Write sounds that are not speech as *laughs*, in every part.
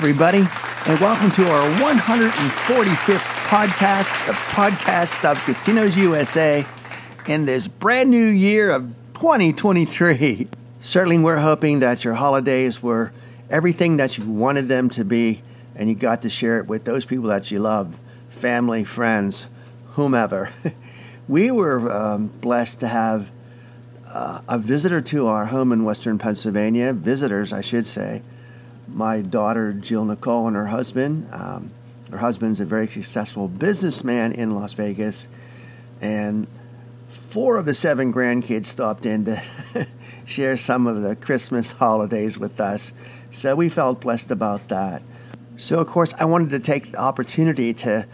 everybody, and welcome to our 145th podcast, the podcast of Casinos USA, in this brand new year of 2023. Certainly, we're hoping that your holidays were everything that you wanted them to be, and you got to share it with those people that you love family, friends, whomever. *laughs* we were um, blessed to have uh, a visitor to our home in Western Pennsylvania, visitors, I should say. My daughter, Jill Nicole, and her husband. Um, her husband's a very successful businessman in Las Vegas, and four of the seven grandkids stopped in to *laughs* share some of the Christmas holidays with us. So we felt blessed about that. So, of course, I wanted to take the opportunity to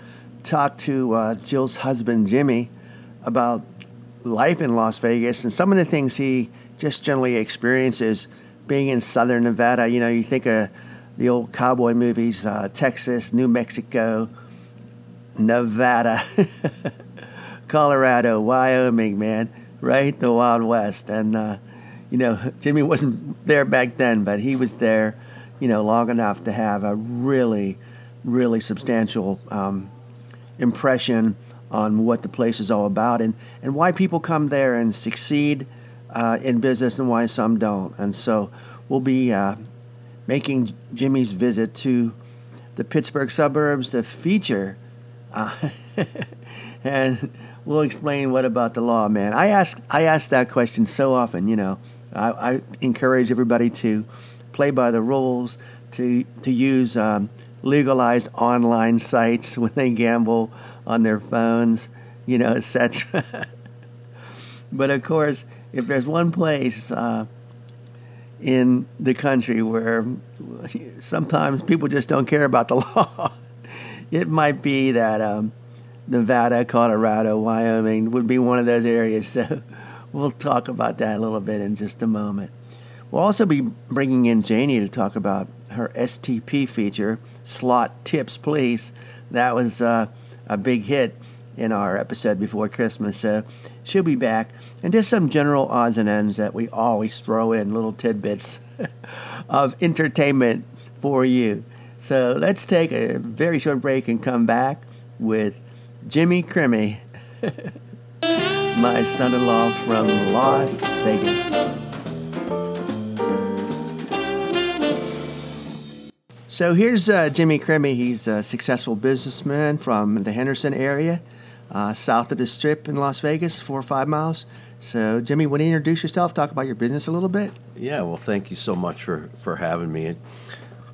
talk to uh, Jill's husband, Jimmy, about life in Las Vegas and some of the things he just generally experiences being in southern Nevada. You know, you think of the old cowboy movies, uh, Texas, New Mexico, Nevada, *laughs* Colorado, Wyoming, man, right? The Wild West. And, uh, you know, Jimmy wasn't there back then, but he was there, you know, long enough to have a really, really substantial um, impression on what the place is all about and, and why people come there and succeed uh, in business and why some don't. And so we'll be uh, making Jimmy's visit to the Pittsburgh suburbs the feature. Uh, *laughs* and we'll explain what about the law, man. I ask I ask that question so often. You know, I, I encourage everybody to play by the rules, to to use um, legalized online sites *laughs* when they gamble on their phones, you know, etc. *laughs* but of course, if there's one place uh, in the country where sometimes people just don't care about the *laughs* law, it might be that um, Nevada, Colorado, Wyoming would be one of those areas. *laughs* So we'll talk about that a little bit in just a moment. We'll also be bringing in Janie to talk about her STP feature, Slot Tips Please. That was uh, a big hit in our episode before Christmas. So she'll be back. And just some general odds and ends that we always throw in little tidbits *laughs* of entertainment for you. So let's take a very short break and come back with Jimmy Crimmy, *laughs* my son in law from Las Vegas. So here's uh, Jimmy Crimmy. He's a successful businessman from the Henderson area, uh, south of the Strip in Las Vegas, four or five miles. So, Jimmy, want to introduce yourself? Talk about your business a little bit. Yeah, well, thank you so much for for having me.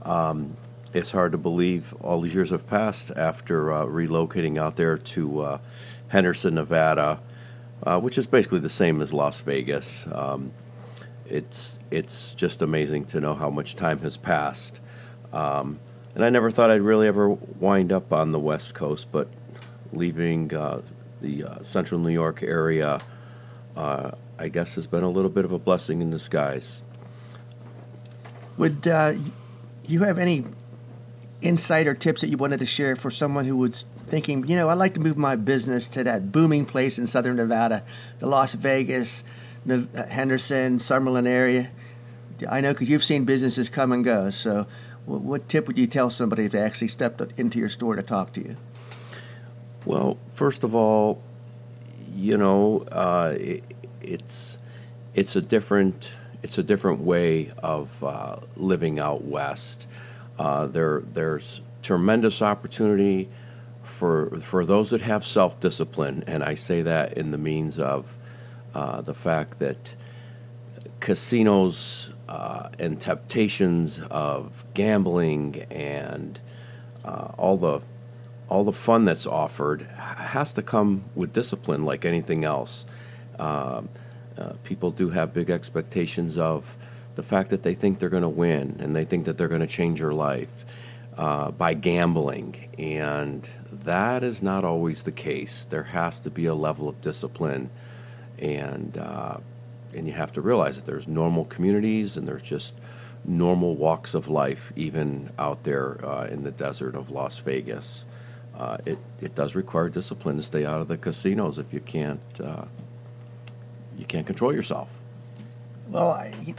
Um, it's hard to believe all these years have passed after uh, relocating out there to uh, Henderson, Nevada, uh, which is basically the same as Las Vegas. Um, it's it's just amazing to know how much time has passed. Um, and I never thought I'd really ever wind up on the West Coast, but leaving uh, the uh, central New York area, uh, I guess, has been a little bit of a blessing in disguise. Would uh, you have any insight or tips that you wanted to share for someone who was thinking, you know, I'd like to move my business to that booming place in southern Nevada, the Las Vegas, Henderson, Summerlin area? I know because you've seen businesses come and go. So, what tip would you tell somebody if they actually stepped into your store to talk to you? Well, first of all, you know, uh, it, it's it's a different it's a different way of uh, living out west. Uh, there there's tremendous opportunity for for those that have self discipline, and I say that in the means of uh, the fact that casinos uh, and temptations of gambling and uh, all the all the fun that's offered has to come with discipline, like anything else. Um, uh, people do have big expectations of the fact that they think they're going to win and they think that they're going to change your life uh, by gambling, and that is not always the case. There has to be a level of discipline and uh, and you have to realize that there's normal communities and there's just normal walks of life even out there uh, in the desert of Las Vegas. Uh, it it does require discipline to stay out of the casinos if you can't uh, you can't control yourself. Well, I,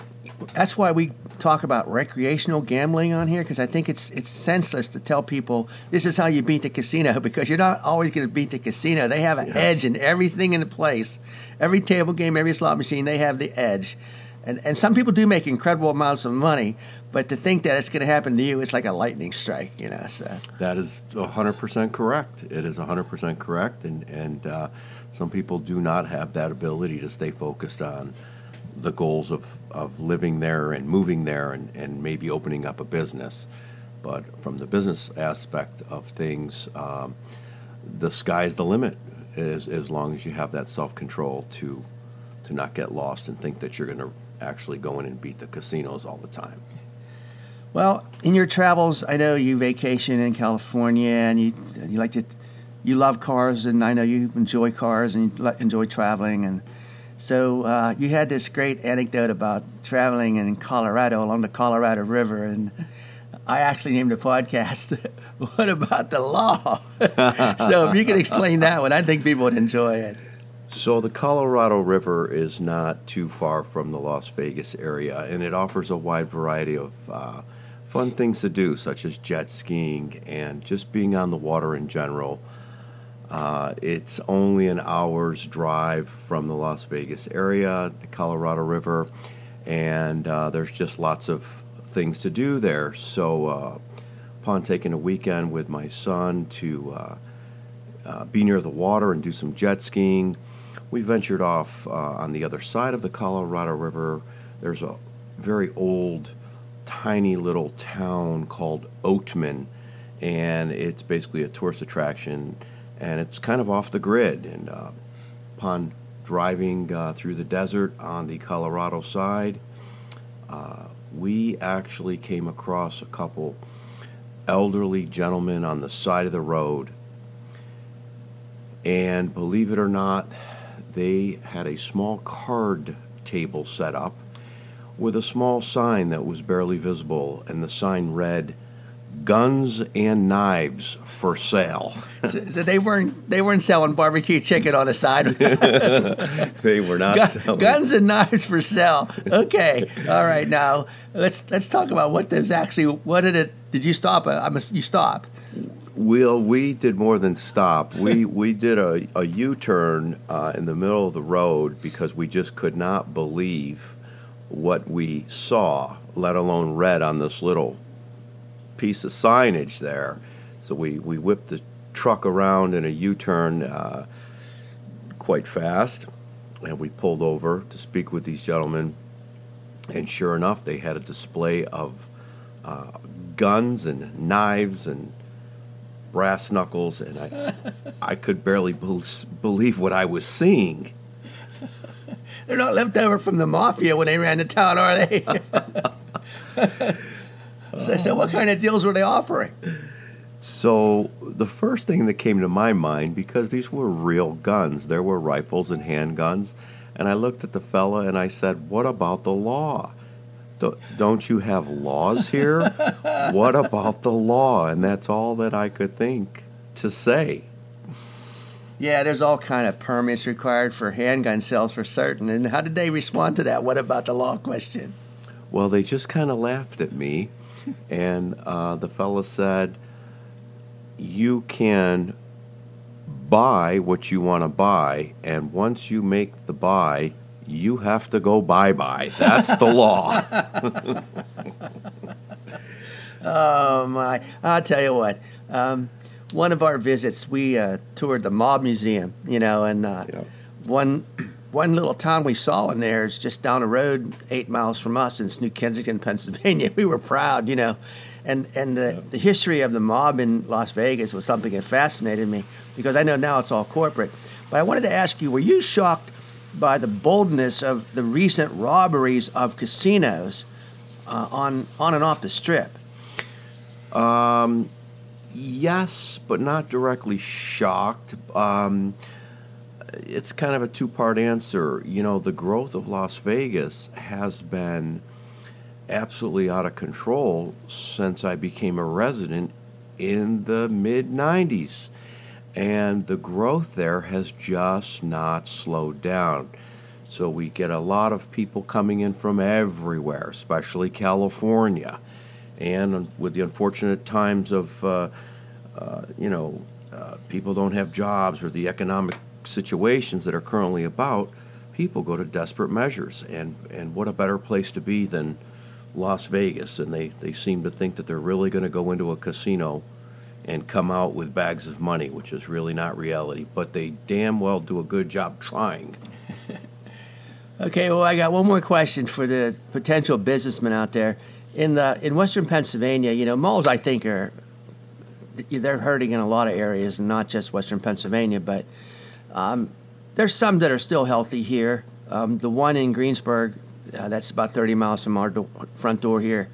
that's why we talk about recreational gambling on here because I think it's it's senseless to tell people this is how you beat the casino *laughs* because you're not always going to beat the casino. They have an yeah. edge in everything in the place. Every table game, every slot machine, they have the edge. And and some people do make incredible amounts of money, but to think that it's going to happen to you, it's like a lightning strike, you know. So that is hundred percent correct. It is hundred percent correct, and and uh, some people do not have that ability to stay focused on the goals of, of living there and moving there and, and maybe opening up a business. But from the business aspect of things, um, the sky's the limit as, as long as you have that self control to to not get lost and think that you're going to actually go in and beat the casinos all the time. Well, in your travels, I know you vacation in California and you you like to you love cars and I know you enjoy cars and you enjoy traveling and so uh, you had this great anecdote about traveling in Colorado along the Colorado River, and I actually named the podcast *laughs* "What About the Law?" *laughs* so if you could explain that one, I think people would enjoy it. So the Colorado River is not too far from the Las Vegas area, and it offers a wide variety of uh, fun things to do, such as jet skiing and just being on the water in general. Uh, it's only an hour's drive from the Las Vegas area, the Colorado River, and uh, there's just lots of things to do there. So, uh, upon taking a weekend with my son to uh, uh, be near the water and do some jet skiing, we ventured off uh, on the other side of the Colorado River. There's a very old, tiny little town called Oatman, and it's basically a tourist attraction and it's kind of off the grid. And uh, upon driving uh, through the desert on the Colorado side, uh, we actually came across a couple elderly gentlemen on the side of the road. And believe it or not, they had a small card table set up with a small sign that was barely visible, and the sign read, guns and knives for sale. so, so, they weren't they weren't selling barbecue chicken on the side. *laughs* they were not Gun, selling guns and knives for sale. Okay, all right. Now let's let's talk about what does actually what did it? Did you stop? I must you stopped. Well, we did more than stop. We *laughs* we did a, a U turn uh, in the middle of the road because we just could not believe what we saw, let alone read on this little piece of signage there. So we, we whipped the truck around in a U turn uh, quite fast, and we pulled over to speak with these gentlemen. And sure enough, they had a display of uh, guns and knives and brass knuckles, and I, *laughs* I could barely be- believe what I was seeing. *laughs* They're not left over from the mafia when they ran the town, are they? *laughs* So, so what kind of deals were they offering? So the first thing that came to my mind, because these were real guns, there were rifles and handguns, and I looked at the fella and I said, "What about the law? Don't you have laws here? *laughs* what about the law?" And that's all that I could think to say. Yeah, there's all kind of permits required for handgun sales for certain. And how did they respond to that? What about the law question? Well, they just kind of laughed at me *laughs* and uh, the fellow said, "You can buy what you want to buy, and once you make the buy, you have to go bye bye. That's the law." *laughs* oh my! I'll tell you what. Um, one of our visits, we uh, toured the Mob Museum, you know, and uh, yep. one *clears throat* one little town we saw in there is just down the road, eight miles from us. It's New Kensington, *laughs* Pennsylvania. We were proud, you know, and and the, the history of the mob in Las Vegas was something that fascinated me because I know now it's all corporate. But I wanted to ask you: Were you shocked by the boldness of the recent robberies of casinos uh, on on and off the strip? Um, yes, but not directly shocked. Um, it's kind of a two part answer. You know, the growth of Las Vegas has been absolutely out of control since I became a resident in the mid 90s. And the growth there has just not slowed down. So we get a lot of people coming in from everywhere, especially California. And with the unfortunate times of, uh, uh, you know, uh, people don't have jobs or the economic situations that are currently about, people go to desperate measures. And, and what a better place to be than Las Vegas. And they, they seem to think that they're really going to go into a casino and come out with bags of money, which is really not reality. But they damn well do a good job trying. *laughs* okay, well, I got one more question for the potential businessmen out there. In the in Western Pennsylvania, you know, malls I think are they're hurting in a lot of areas, and not just Western Pennsylvania, but um, there's some that are still healthy here. Um, the one in Greensburg, uh, that's about 30 miles from our do- front door here,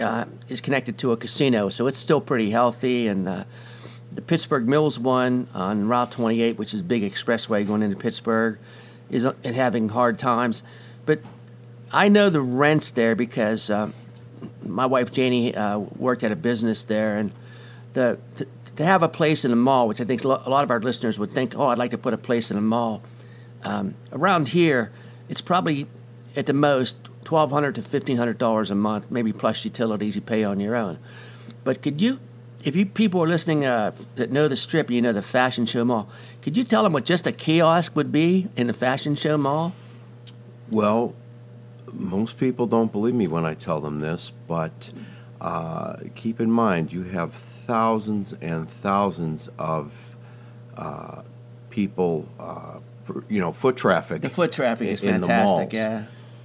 uh, is connected to a casino, so it's still pretty healthy. And uh, the Pittsburgh Mills one on Route 28, which is big expressway going into Pittsburgh, is uh, having hard times. But I know the rents there because uh, my wife Janie uh, worked at a business there, and the to, to, have a place in a mall, which I think a lot of our listeners would think, oh, I'd like to put a place in a mall. Um, around here, it's probably at the most twelve hundred to fifteen hundred dollars a month, maybe plus utilities you pay on your own. But could you, if you people are listening uh, that know the strip, you know the Fashion Show Mall, could you tell them what just a kiosk would be in the Fashion Show Mall? Well, most people don't believe me when I tell them this, but uh, keep in mind you have thousands and thousands of uh, people, uh, you know, foot traffic. The foot traffic is in fantastic. Yeah.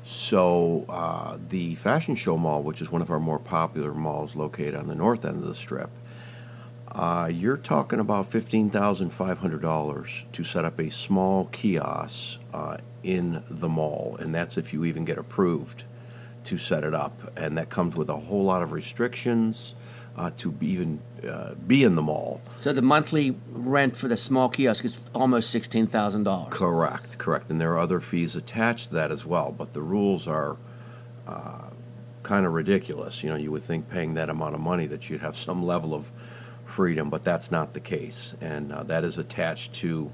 So uh, the Fashion Show Mall, which is one of our more popular malls located on the north end of the strip, uh, you're talking about fifteen thousand five hundred dollars to set up a small kiosk uh, in the mall, and that's if you even get approved to set it up, and that comes with a whole lot of restrictions uh, to be even uh, be in the mall. So the monthly rent for the small kiosk is almost sixteen thousand dollars. Correct, correct, and there are other fees attached to that as well. But the rules are uh, kind of ridiculous. You know, you would think paying that amount of money that you'd have some level of freedom, but that's not the case, and uh, that is attached to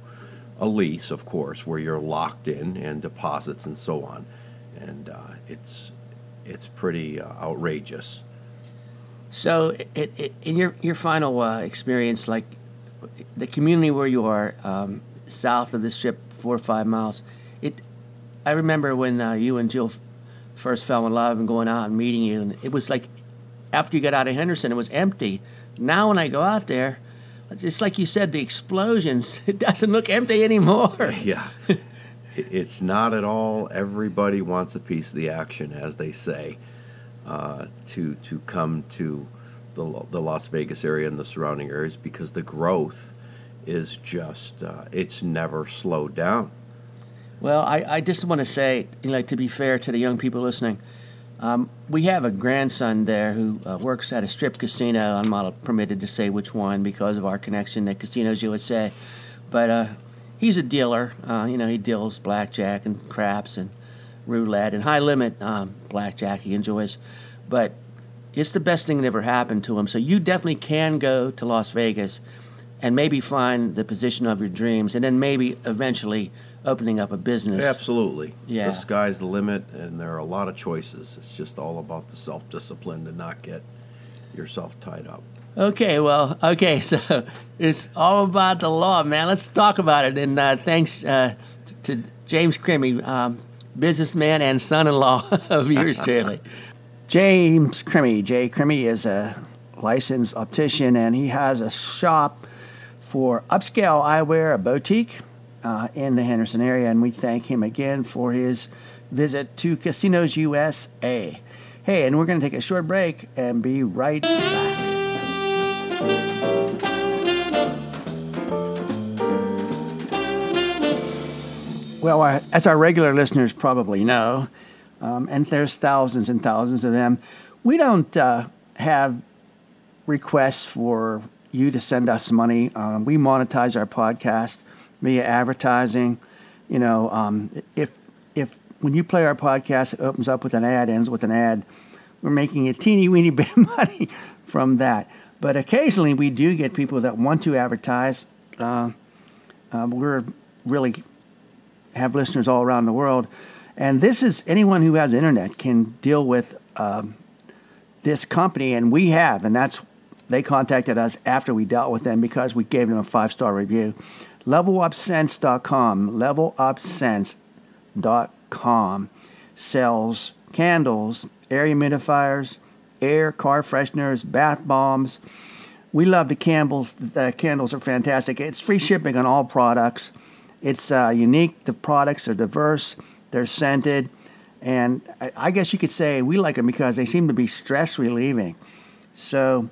a lease, of course, where you're locked in and deposits and so on, and uh, it's it's pretty uh, outrageous. So, it, it, in your your final uh, experience, like the community where you are, um, south of the strip, four or five miles, it. I remember when uh, you and Jill first fell in love and going out and meeting you, and it was like after you got out of Henderson, it was empty. Now, when I go out there, just like you said, the explosions, *laughs* it doesn't look empty anymore. *laughs* Yeah. it's not at all. Everybody wants a piece of the action, as they say uh, to to come to the, the Las Vegas area and the surrounding areas because the growth is just uh, it's never slowed down. Well, I, I just want to say, you know, to be fair to the young people listening, um, we have a grandson there who uh, works at a strip casino. I'm not permitted to say which one because of our connection at Casinos USA, but uh, he's a dealer. Uh, you know, he deals blackjack and craps and roulette and high limit um, blackjack he enjoys. But it's the best thing that ever happened to him. So you definitely can go to Las Vegas and maybe find the position of your dreams and then maybe eventually opening up a business. Absolutely. Yeah. The sky's the limit and there are a lot of choices. It's just all about the self discipline to not get yourself tied up. Okay, well, okay, *laughs* so it's all about the law, man. Let's talk about it. And uh, thanks uh, to James Crimmy. Um, businessman and son-in-law *laughs* of yours truly. James Crimmy. Jay Crimmy is a licensed optician, and he has a shop for upscale eyewear, a boutique uh, in the Henderson area. And we thank him again for his visit to Casinos USA. Hey, and we're going to take a short break and be right back. Well, uh, as our regular listeners probably know, um, and there's thousands and thousands of them, we don't uh, have requests for you to send us money. Um, we monetize our podcast via advertising. You know, um, if if when you play our podcast, it opens up with an ad, ends with an ad. We're making a teeny weeny *laughs* bit of money from that. But occasionally we do get people that want to advertise. Uh, uh, we're really have listeners all around the world. And this is anyone who has internet can deal with um, this company, and we have, and that's they contacted us after we dealt with them because we gave them a five star review. LevelUpScents.com, LevelUpScents.com sells candles, air humidifiers, air, car fresheners, bath bombs. We love the candles. The candles are fantastic. It's free shipping on all products. It's uh, unique. The products are diverse. They're scented. And I guess you could say we like them because they seem to be stress relieving. So,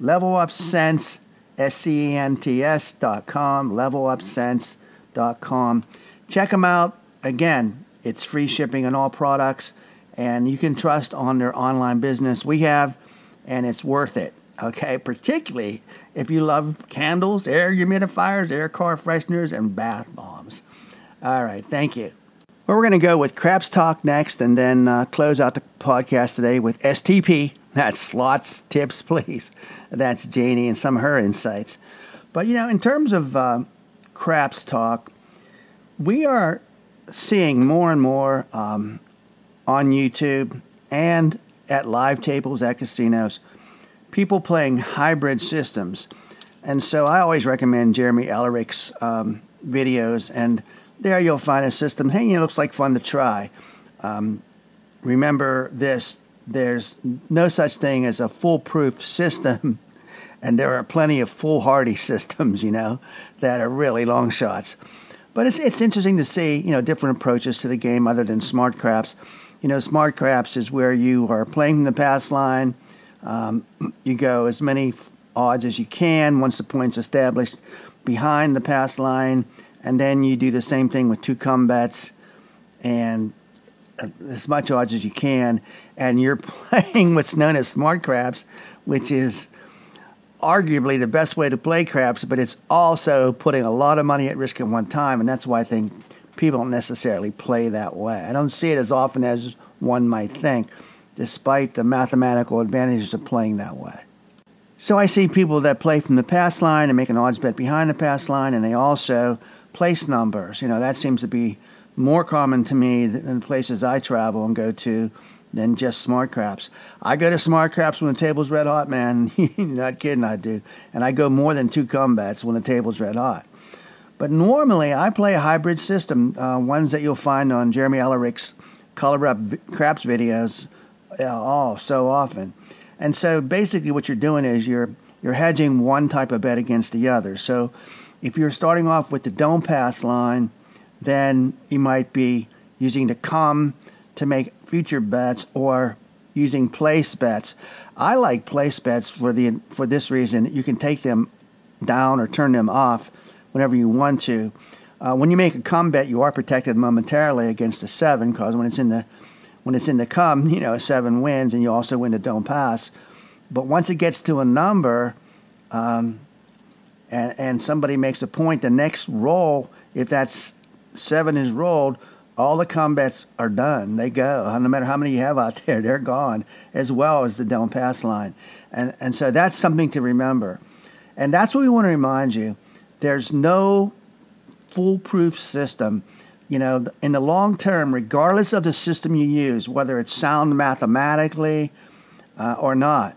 Level Up Scents, S C E N T S dot com. Check them out. Again, it's free shipping on all products, and you can trust on their online business. We have, and it's worth it. Okay, particularly if you love candles, air humidifiers, air car fresheners, and bath bombs. All right, thank you. Well, we're going to go with Craps Talk next and then uh, close out the podcast today with STP. That's slots, tips, please. That's Janie and some of her insights. But, you know, in terms of uh, Craps Talk, we are seeing more and more um, on YouTube and at live tables at casinos people playing hybrid systems. And so I always recommend Jeremy Ellerich's um, videos, and there you'll find a system. Hey, it looks like fun to try. Um, remember this there's no such thing as a foolproof system, *laughs* and there are plenty of foolhardy *laughs* systems, you know, that are really long shots. But it's it's interesting to see, you know, different approaches to the game other than smart craps. You know, smart craps is where you are playing from the pass line. Um, you go as many odds as you can once the point's established behind the pass line, and then you do the same thing with two come bets and uh, as much odds as you can, and you're *laughs* playing what's known as smart craps, which is arguably the best way to play craps, but it's also putting a lot of money at risk at one time, and that's why I think people don't necessarily play that way. I don't see it as often as one might think, despite the mathematical advantages of playing that way. So I see people that play from the pass line and make an odds bet behind the pass line, and they also place numbers. You know, that seems to be more common to me than places I travel and go to than just smart craps. I go to smart craps when the table's red hot, man. *laughs* Not kidding, I do. And I go more than two come bets when the table's red hot. But normally, I play a hybrid system, uh, ones that you'll find on Jeremy Ellerich's Color Up Craps videos oh, so often. And so basically, what you're doing is you're you're hedging one type of bet against the other. So if you're starting off with the don't pass line, then you might be using the come to make future bets or using place bets. I like place bets for the for this reason. You can take them down or turn them off whenever you want to. Uh, when you make a come bet, you are protected momentarily against a seven because when it's in the when it's in the come, you know, seven wins, and you also win the don't pass. But once it gets to a number, um, and, and somebody makes a point, the next roll, if that's seven is rolled, all the come bets are done. They go. *laughs* No matter how many you have out there, they're gone, as well as the don't pass line. And, and so that's something to remember. And that's what we want to remind you. There's no foolproof system. You know, in the long term, regardless of the system you use, whether it's sound mathematically uh, or not,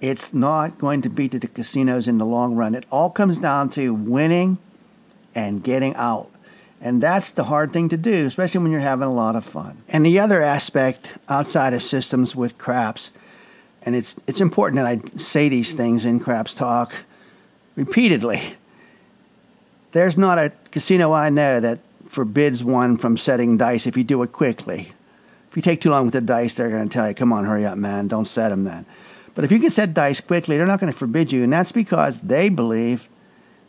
it's not going to beat the casinos in the long run. It all comes down to winning and getting out. And that's the hard thing to do, especially when you're having a lot of fun. And the other aspect outside of systems with craps, and it's it's important that I say these things in craps talk repeatedly. There's not a casino I know that forbids one from setting dice if you do it quickly. If you take too long with the dice, they're going to tell you, "Come on, hurry up, man! Don't set them then." But if you can set dice quickly, they're not going to forbid you, and that's because they believe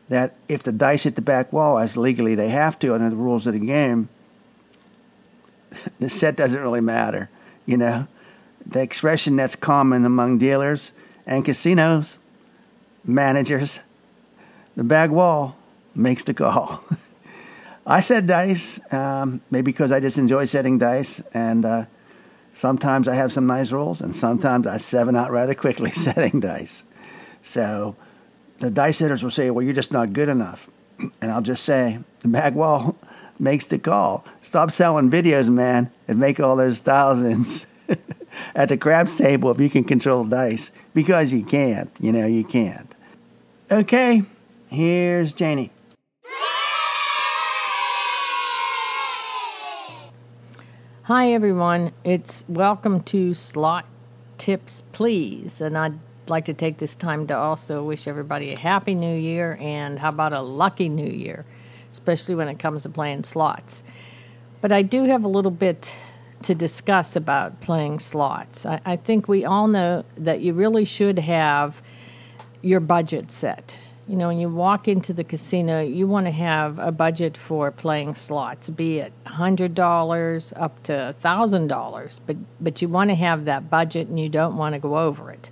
that if the dice hit the back wall, as legally they have to under the rules of the game, *laughs* the set doesn't really matter. You know, the expression that's common among dealers and casinos managers, the back wall makes the call. *laughs* I said dice, um, maybe because I just enjoy setting dice, and uh, sometimes I have some nice rolls, and sometimes I seven out rather quickly *laughs* setting dice. So the dice hitters will say, well, you're just not good enough. And I'll just say, the back wall *laughs* makes the call. Stop selling videos, man, and make all those thousands *laughs* at the craps table if you can control dice. Because you can't. You know, you can't. Okay, here's Janie. Hi everyone, it's welcome to Slot Tips Please, and I'd like to take this time to also wish everybody a happy new year and how about a lucky new year, especially when it comes to playing slots. But I do have a little bit to discuss about playing slots. I, I think we all know that you really should have your budget set you know, when you walk into the casino, you want to have a budget for playing slots, be it hundred dollars up to thousand dollars, but but you want to have that budget and you don't want to go over it.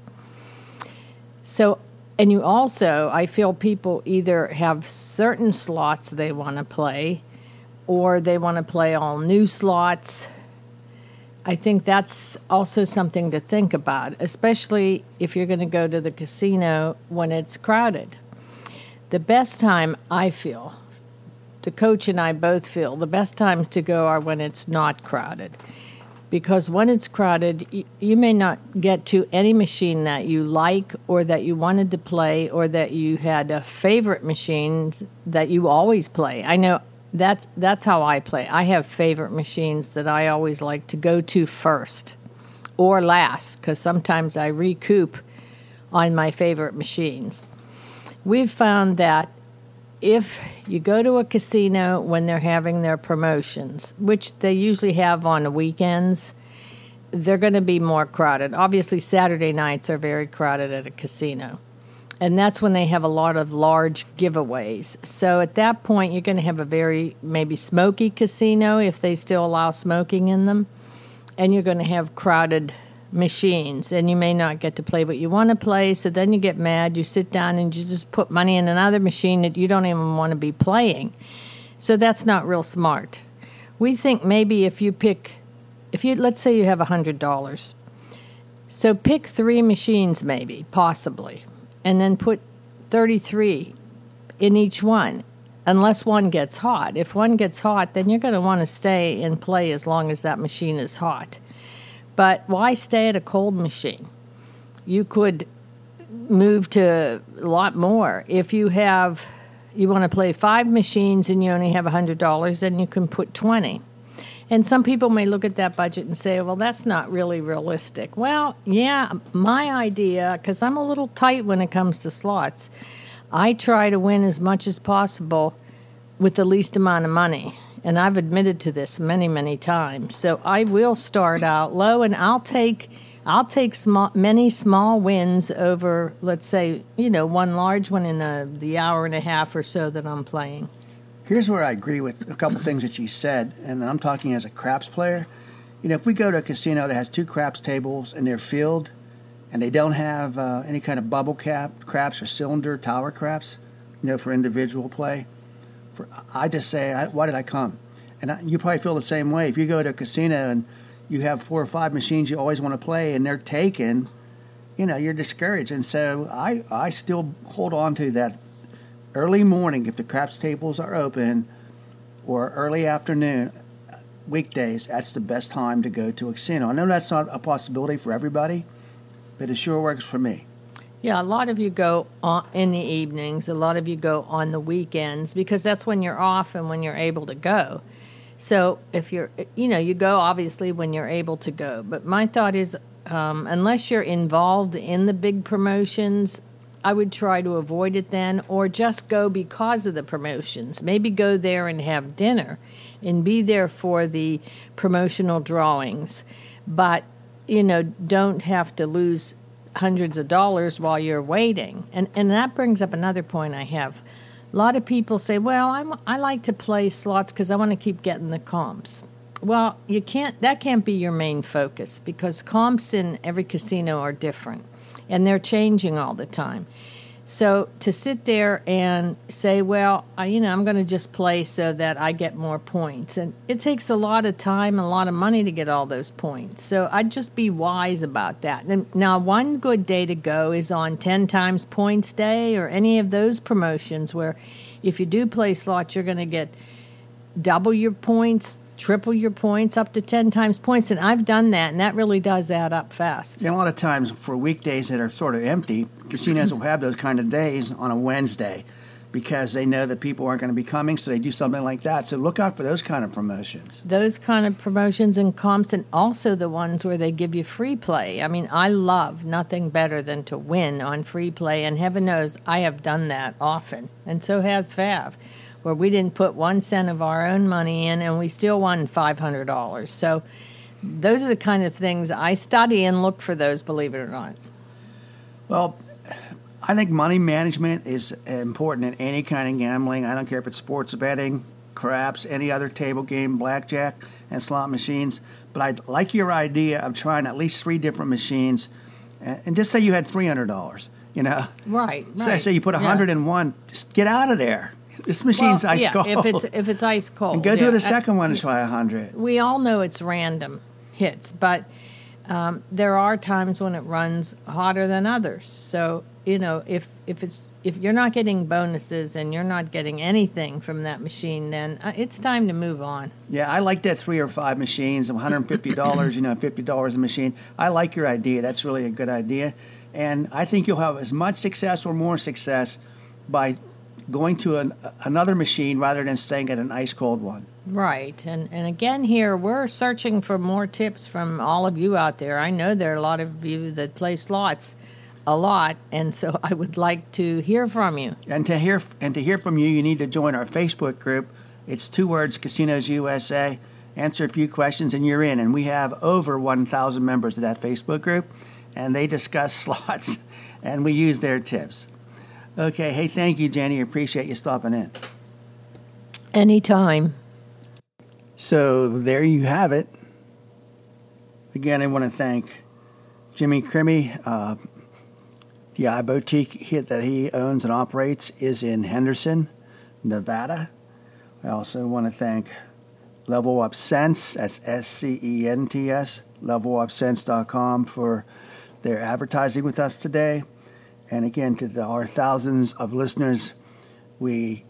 So, and you also, I feel people either have certain slots they want to play, or they want to play all new slots. I think that's also something to think about, especially if you're going to go to the casino when it's crowded the best time I feel, the coach and I both feel, the best times to go are when it's not crowded. Because when it's crowded, you, you may not get to any machine that you like or that you wanted to play or that you had a favorite machines that you always play. I know that's that's how I play. I have favorite machines that I always like to go to first or last because sometimes I recoup on my favorite machines we've found that if you go to a casino when they're having their promotions, which they usually have on the weekends, they're going to be more crowded. Obviously, Saturday nights are very crowded at a casino. And that's when they have a lot of large giveaways. So at that point, you're going to have a very maybe smoky casino if they still allow smoking in them. And you're going to have crowded machines. And you may not get to play what you want to play so then you get mad. You sit down and you just put money in another machine that you don't even want to be playing. So that's not real smart. We think maybe if you pick if you let's say you have a hundred dollars. So pick three machines maybe possibly and then put 33 in each one unless one gets hot. If one gets hot then you're going to want to stay and play as long as that machine is hot but why stay at a cold machine? You could move to a lot more. If you have you want to play five machines and you only have $100, then you can put 20. And some people may look at that budget and say, well, that's not really realistic. Well, yeah, my idea, because I'm a little tight when it comes to slots, I try to win as much as possible with the least amount of money and I've admitted to this many, many times. So I will start out low, and I'll take I'll take small, many small wins over, let's say, you know, one large one in the the hour and a half or so that I'm playing. Here's where I agree with a couple things that you said, and I'm talking as a craps player. You know, if we go to a casino that has two craps tables and they're filled, and they don't have uh, any kind of bubble cap craps or cylinder tower craps, you know, for individual play for, I just say, I, why did I come? And I, you probably feel the same way. If you go to a casino and you have four or five machines you always want to play and they're taken, you know, you're discouraged. And so I, I still hold on to that early morning if the craps tables are open or early afternoon weekdays that's the best time to go to a casino i know that's not a possibility for everybody but it sure works for me yeah, a lot of you go on, in the evenings. A lot of you go on the weekends because that's when you're off and when you're able to go. So if you're, you know, you go obviously when you're able to go. But my thought is, um, unless you're involved in the big promotions, I would try to avoid it then, or just go because of the promotions. Maybe go there and have dinner, and be there for the promotional drawings. But you know, don't have to lose hundreds of dollars while you're waiting. And and that brings up another point I have. A lot of people say, "Well, I'm, I like to play slots because I want to keep getting the comps." Well, you can't. That can't be your main focus because comps in every casino are different, and they're changing all the time. So to sit there and say, well, I, you know, I'm going to just play so that I get more points, and it takes a lot of time and a lot of money to get all those points. So I'd just be wise about that. Now, one good day to go is on 10 times points day or any of those promotions where if you do play slots, you're going to get double your points, triple your points, up to 10 times points. And I've done that, and that really does add up fast. Yeah, a lot of times for weekdays that are sort of empty, casinos will have those kind of days on a Wednesday because they know that people aren't going to be coming, so they do something like that. So look out for those kind of promotions. Those kind of promotions and comps, and also the ones where they give you free play. I mean, I love nothing better than to win on free play, and heaven knows I have done that often, and so has Fav, where we didn't put one cent of our own money in, and we still won $500. So those are the kind of things I study and look for those, believe it or not. Well, I think money management is important in any kind of gambling. I don't care if it's sports betting, craps, any other table game, blackjack, and slot machines. But I like your idea of trying at least three different machines, and just say you had three hundred dollars. You know, right? Say, right. say you put a hundred in one. Just get out of there. This machine's well, ice yeah, cold. If it's if it's ice cold, and go yeah. do the second one and try hundred. We all know it's random hits, but um, there are times when it runs hotter than others. So you know, if if it's if you're not getting bonuses and you're not getting anything from that machine, then uh, it's time to move on. Yeah, I like that three or five machines, $150, you know, $50 a machine. I like your idea. That's really a good idea. And I think you'll have as much success or more success by going to an, another machine rather than staying at an ice cold one. Right. And and again here we're searching for more tips from all of you out there. I know there are a lot of you that play slots a lot and so *laughs* I would like to hear from you. And to hear and to hear from you, you need to join our Facebook group. It's two words Casinos USA. Answer a few questions and you're in and we have over 1,000 members of that Facebook group and they discuss *laughs* slots and we use their tips. Okay, hey, thank you, Jenny. Appreciate you stopping in. Anytime. So there you have it. Again, I want to thank Jimmy Crimmy. Uh, the iBoutique hit that he owns and operates is in Henderson, Nevada. I also want to thank Level Up Scents, that's S C E N T S, levelupscents.com for their advertising with us today. And again, to the, our thousands of listeners, we,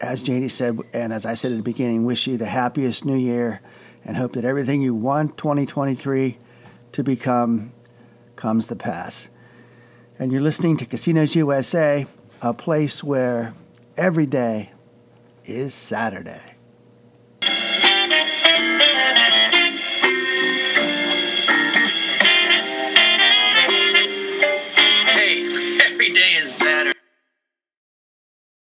as Janie said, and as I said at the beginning, wish you the happiest new year and hope that everything you want 2023 to become comes to pass. And you're listening to Casinos USA, a place where every day is Saturday.